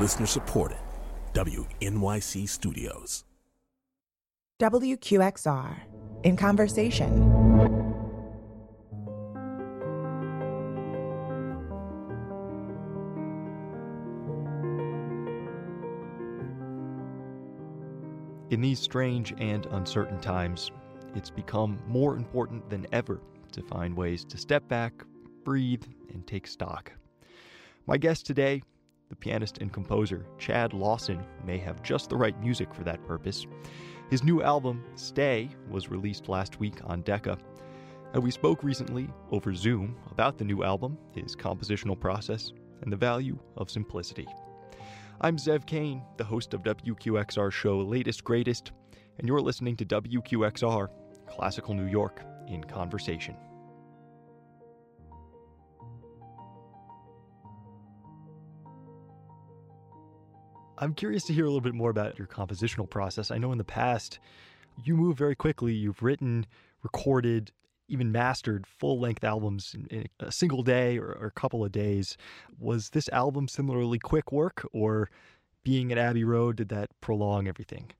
Listener supported. WNYC Studios. WQXR in conversation. In these strange and uncertain times, it's become more important than ever to find ways to step back, breathe, and take stock. My guest today, the pianist and composer Chad Lawson, may have just the right music for that purpose. His new album, Stay, was released last week on Decca. And we spoke recently over Zoom about the new album, his compositional process, and the value of simplicity. I'm Zev Kane, the host of WQXR show Latest Greatest, and you're listening to WQXR, Classical New York, in conversation. I'm curious to hear a little bit more about your compositional process. I know in the past you move very quickly. You've written, recorded, even mastered full length albums in, a single day or, or, a couple of days. Was this album similarly quick work, or being at Abbey Road, did that prolong everything?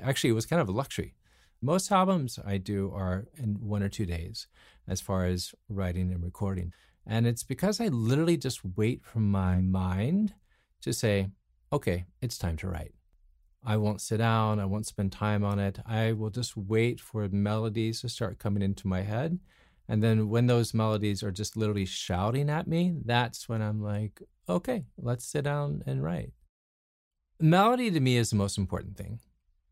Actually, it was kind of a luxury. Most albums I do are in one or two days as far as writing and recording. And it's because I literally just wait for my mind to say, okay, it's time to write. I won't sit down, I won't spend time on it. I will just wait for melodies to start coming into my head. And then when those melodies are just literally shouting at me, that's when I'm like, okay, let's sit down and write. Melody to me is the most important thing.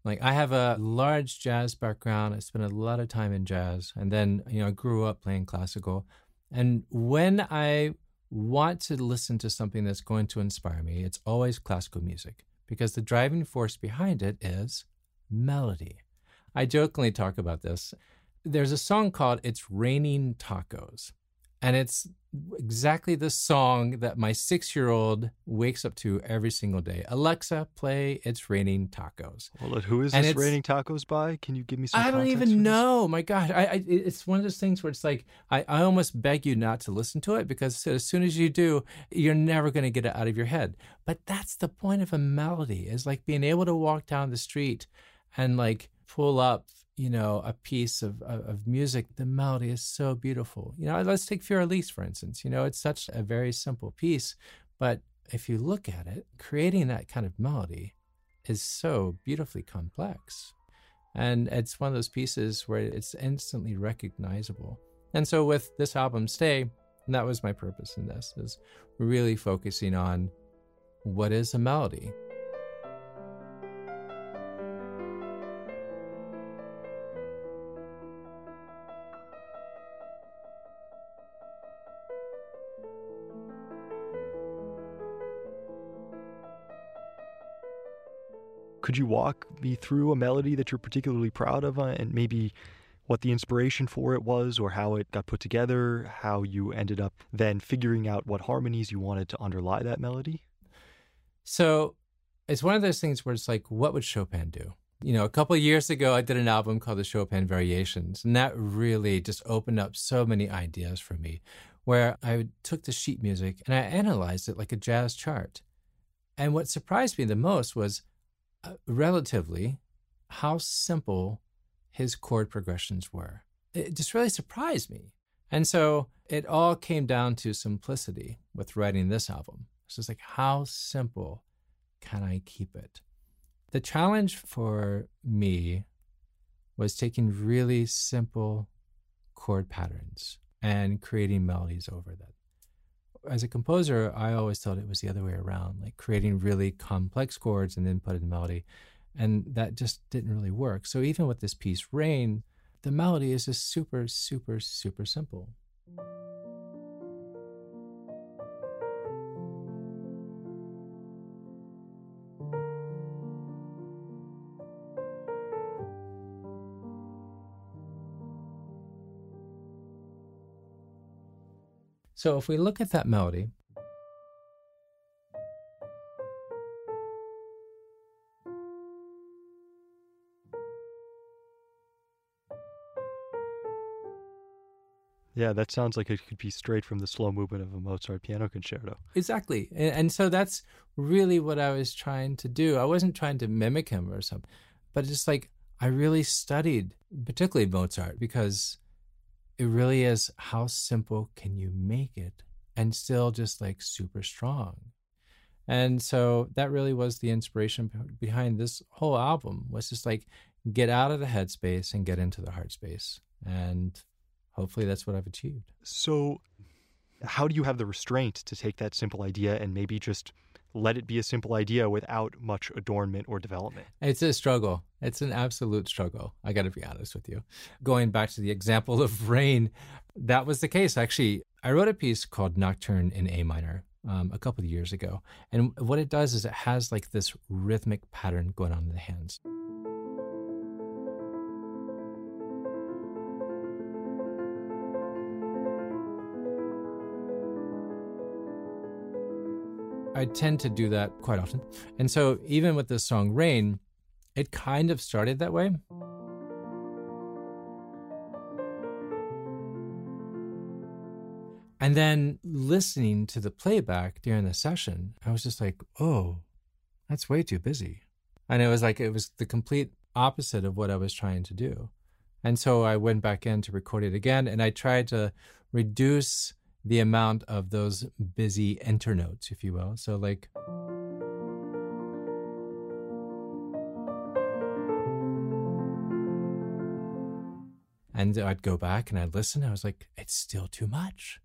Like I have a large jazz background. I spent a lot of time in jazz and then, you know, I grew up playing classical. And when I want to listen to something that's going to inspire me, it's always classical music because the driving force behind it is melody. I jokingly talk about this. There's a song called It's Raining Tacos, and it's exactly the song that my six year old wakes up to every single day. Alexa, play It's Raining Tacos. Well, who is and this Raining Tacos by? Can you give me some I don't even know. My God. I, I, it's one of those things where it's like, I, I almost beg you not to listen to it because as soon as you do, you're never going to get it out of your head. But that's the point of a melody is like being able to walk down the street and like pull up you know, a piece of, of, music, the melody is so beautiful. You know, let's take Für Elise, for instance. You know, it's such a very simple piece, but if you look at it, creating that kind of melody is so beautifully complex. And it's one of those pieces where it's instantly recognizable. And so with this album, Stay, that was my purpose in this, is really focusing on what is a melody could you walk me through a melody that you're particularly proud of uh, and maybe what the inspiration for it was or how it got put together, how you ended up then figuring out what harmonies you wanted to underlie that melody? So it's one of those things where it's like, what would Chopin do? You know, a couple years ago, I did an album called the Chopin Variations, and that really just opened up so many ideas for me. Where I took the sheet music and I analyzed it like a jazz chart. And what surprised me the most was Uh, relatively how simple his chord progressions were. It just really surprised me. And so it all came down to simplicity with writing this album. It's just like, how simple can I keep it? The challenge for me was taking really simple chord patterns and creating melodies over that as a composer, I always thought it was the other way around, like creating really complex chords and then put in melody. And that just didn't really work. So even with this piece, Rain, the melody is just super, super, super simple. So if we look at that melody, Yeah, that sounds like it could be straight from the slow movement of a Mozart piano concerto. Exactly. And, and so that's really what I was trying to do. I wasn't trying to mimic him or something, but just like I really studied, particularly Mozart, because it really is how simple can you make it and still just like super strong. And so that really was the inspiration behind this whole album was just like get out of the headspace and get into the heart space. And hopefully that's what I've achieved. So how do you have the restraint to take that simple idea and maybe just let it be a simple idea without much adornment or development? It's a struggle. It's an absolute struggle. I got to be honest with you. Going back to the example of rain, that was the case. Actually, I wrote a piece called Nocturne in A minor um, a couple of years ago. And what it does is it has like this rhythmic pattern going on in the hands. I tend to do that quite often. And so even with the song Rain, it kind of started that way. And then listening to the playback during the session, I was just like, oh, that's way too busy. And it was like, it was the complete opposite of what I was trying to do. And so I went back in to record it again and I tried to reduce the amount of those busy internotes, if you will. So, like, and I'd go back and I'd listen. I was like, it's still too much.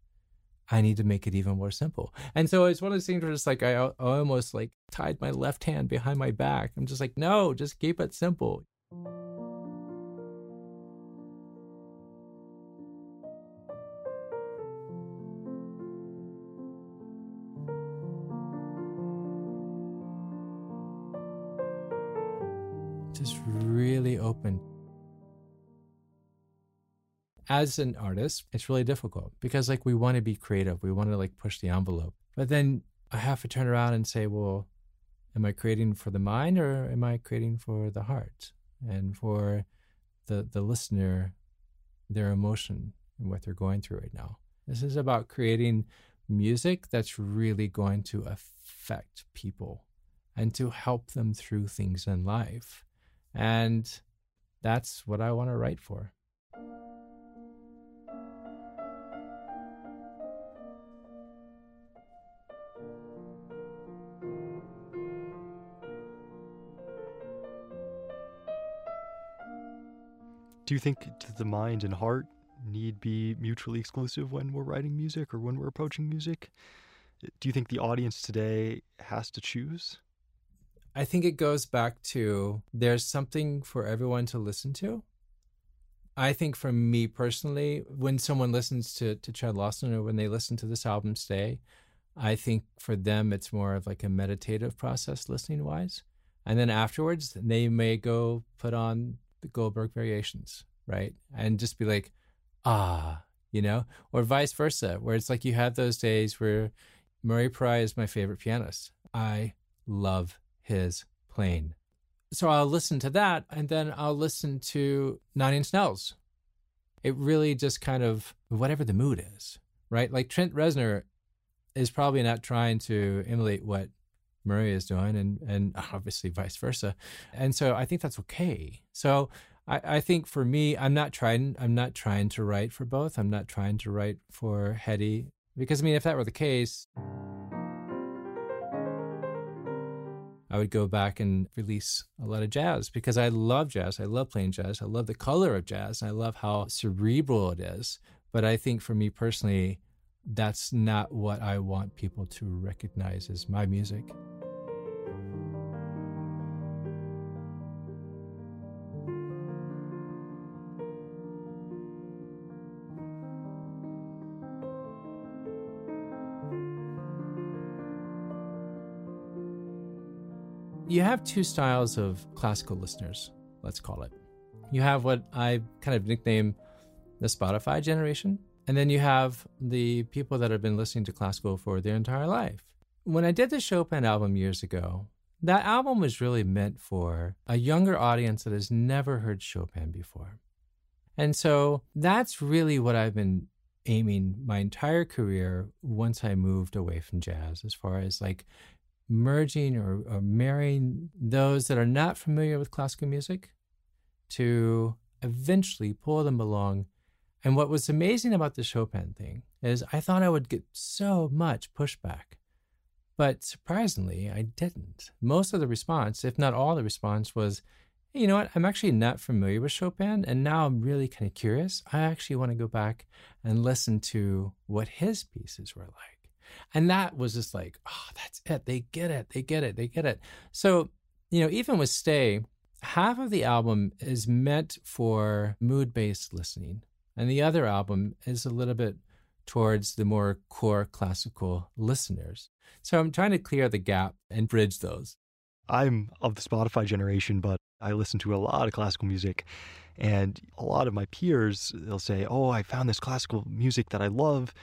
I need to make it even more simple. And so it's one of those things where it's like I, I almost like tied my left hand behind my back. I'm just like, no, just keep it simple. Just really open as an artist, it's really difficult because like we want to be creative, we want to like push the envelope. But then I have to turn around and say, well, am I creating for the mind or am I creating for the heart and for the the listener, their emotion and what they're going through right now? This is about creating music that's really going to affect people and to help them through things in life. And that's what I want to write for. Do you think the mind and heart need be mutually exclusive when we're writing music or when we're approaching music? Do you think the audience today has to choose? I think it goes back to there's something for everyone to listen to. I think for me personally, when someone listens to, to Chad Lawson or when they listen to this album Stay, I think for them it's more of like a meditative process listening wise. And then afterwards, they may go put on the Goldberg variations, right? And just be like, ah, you know, or vice versa, where it's like you have those days where Murray Perahia is my favorite pianist. I love his playing. So I'll listen to that and then I'll listen to Nine Inch Nails. It really just kind of whatever the mood is, right? Like Trent Reznor is probably not trying to emulate what Murray is doing, and and obviously vice versa. And so I think that's okay. So I, I think for me, I'm not trying. I'm not trying to write for both. I'm not trying to write for Hetty because I mean, if that were the case. I would go back and release a lot of jazz because I love jazz. I love playing jazz. I love the color of jazz. I love how cerebral it is. But I think for me personally, that's not what I want people to recognize as my music. You have two styles of classical listeners, let's call it. You have what I kind of nickname the Spotify generation, and then you have the people that have been listening to classical for their entire life. When I did the Chopin album years ago, that album was really meant for a younger audience that has never heard Chopin before. And so that's really what I've been aiming my entire career once I moved away from jazz, as far as like merging or, or marrying those that are not familiar with classical music to eventually pull them along. And what was amazing about the Chopin thing is I thought I would get so much pushback. But surprisingly, I didn't. Most of the response, if not all the response, was, you know what? I'm actually not familiar with Chopin, and now I'm really kind of curious. I actually want to go back and listen to what his pieces were like. And that was just like, oh, that's it. They get it. They get it. They get it. So, you know, even with Stay, half of the album is meant for mood based listening, and the other album is a little bit towards the more core classical listeners. So I'm trying to clear the gap and bridge those. I'm of the Spotify generation, but I listen to a lot of classical music. And a lot of my peers, they'll say, Oh, I found this classical music that I love.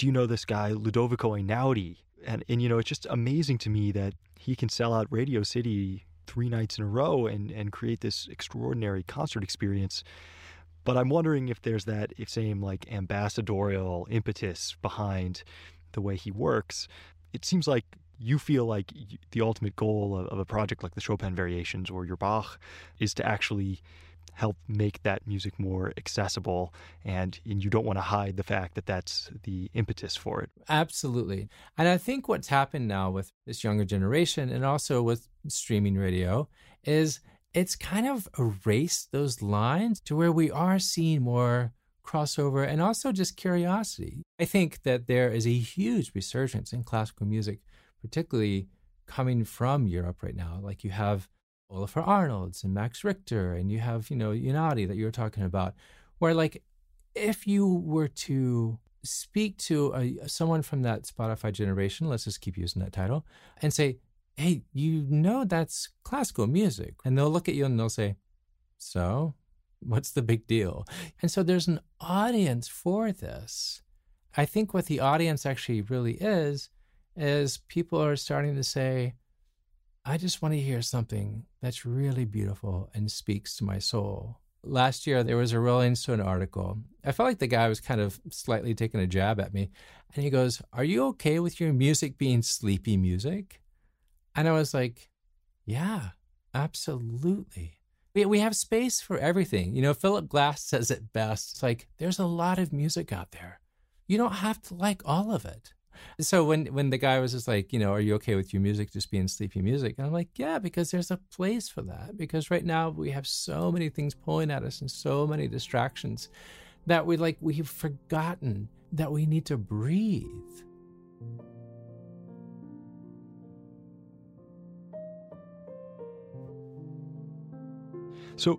Do you know this guy, Ludovico Einaudi? And, and you know, it's just amazing to me that he can sell out Radio City three nights in a row and, and create this extraordinary concert experience. But I'm wondering if there's that same like ambassadorial impetus behind the way he works. It seems like you feel like the ultimate goal of, a project like the Chopin Variations or your Bach is to actually help make that music more accessible and, and you don't want to hide the fact that that's the impetus for it absolutely and i think what's happened now with this younger generation and also with streaming radio is it's kind of erased those lines to where we are seeing more crossover and also just curiosity. I think that there is a huge resurgence in classical music, particularly coming from Europe right now. Like you have Olafur Arnalds and Max Richter, and you have, you know, Einaudi that you were talking about, where like if you were to speak to a, someone from that Spotify generation, let's just keep using that title, and say, hey, you know that's classical music. And they'll look at you and they'll say, so what's the big deal? And so there's an audience for this. I think what the audience actually really is, is people are starting to say, I just want to hear something that's really beautiful and speaks to my soul. Last year, there was a Rolling Stone article. I felt like the guy was kind of slightly taking a jab at me. And he goes, Are you okay with your music being sleepy music? And I was like, yeah, absolutely. We, we have space for everything. You know, Philip Glass says it best. It's like, there's a lot of music out there. You don't have to like all of it. So when when the guy was just like, you know, are you okay with your music just being sleepy music? And I'm like, yeah, because there's a place for that. Because right now we have so many things pulling at us and so many distractions that we like we've forgotten that we need to breathe. So,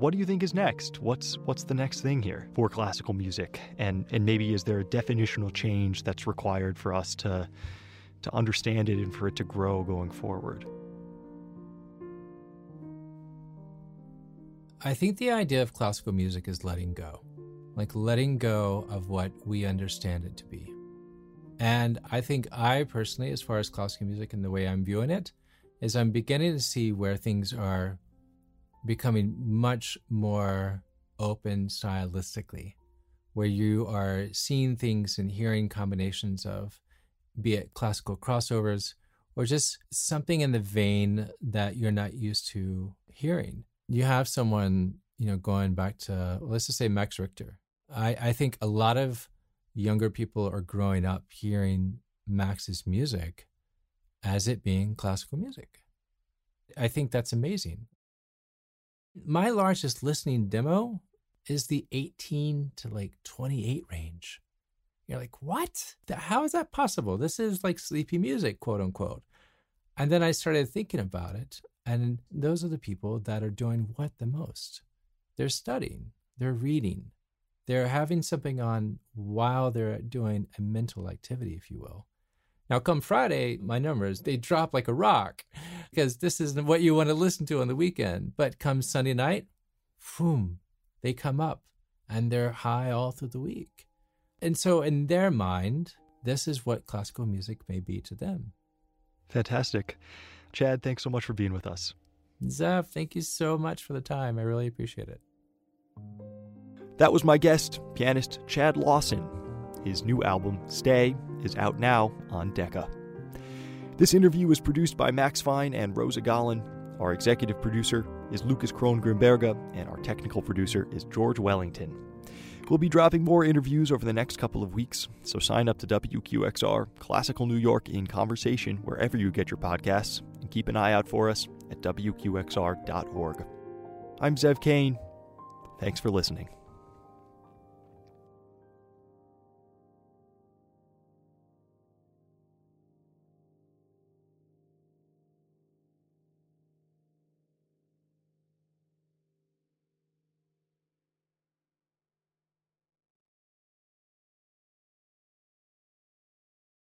what do you think is next? What's what's the next thing here for classical music? And and maybe is there a definitional change that's required for us to to understand it and for it to grow going forward? I think the idea of classical music is letting go. Like letting go of what we understand it to be. And I think I personally, as far as classical music and the way I'm viewing it, is I'm beginning to see where things are becoming much more open stylistically, where you are seeing things and hearing combinations of, be it classical crossovers or just something in the vein that you're not used to hearing. You have someone, you know, going back to, let's just say Max Richter. I, I think a lot of younger people are growing up hearing Max's music as it being classical music. I think that's amazing. My largest listening demo is the 18 to like 28 range. You're like, what? How is that possible? This is like sleepy music, quote unquote. And then I started thinking about it. And those are the people that are doing what the most? They're studying, they're reading, they're having something on while they're doing a mental activity, if you will. Now, come Friday, my numbers, they drop like a rock because this isn't what you want to listen to on the weekend. But come Sunday night, boom, they come up and they're high all through the week. And so, in their mind, this is what classical music may be to them. Fantastic. Chad, thanks so much for being with us. Zev, thank you so much for the time. I really appreciate it. That was my guest, pianist Chad Lawson. His new album, Stay, is out now on Decca. This interview was produced by Max Fine and Rosa Gollin. Our executive producer is Lukas Krohn Grimberghe, and our technical producer is George Wellington. We'll be dropping more interviews over the next couple of weeks, so sign up to WQXR Classical New York in Conversation wherever you get your podcasts, and keep an eye out for us at WQXR.org. I'm Zev Kane. Thanks for listening.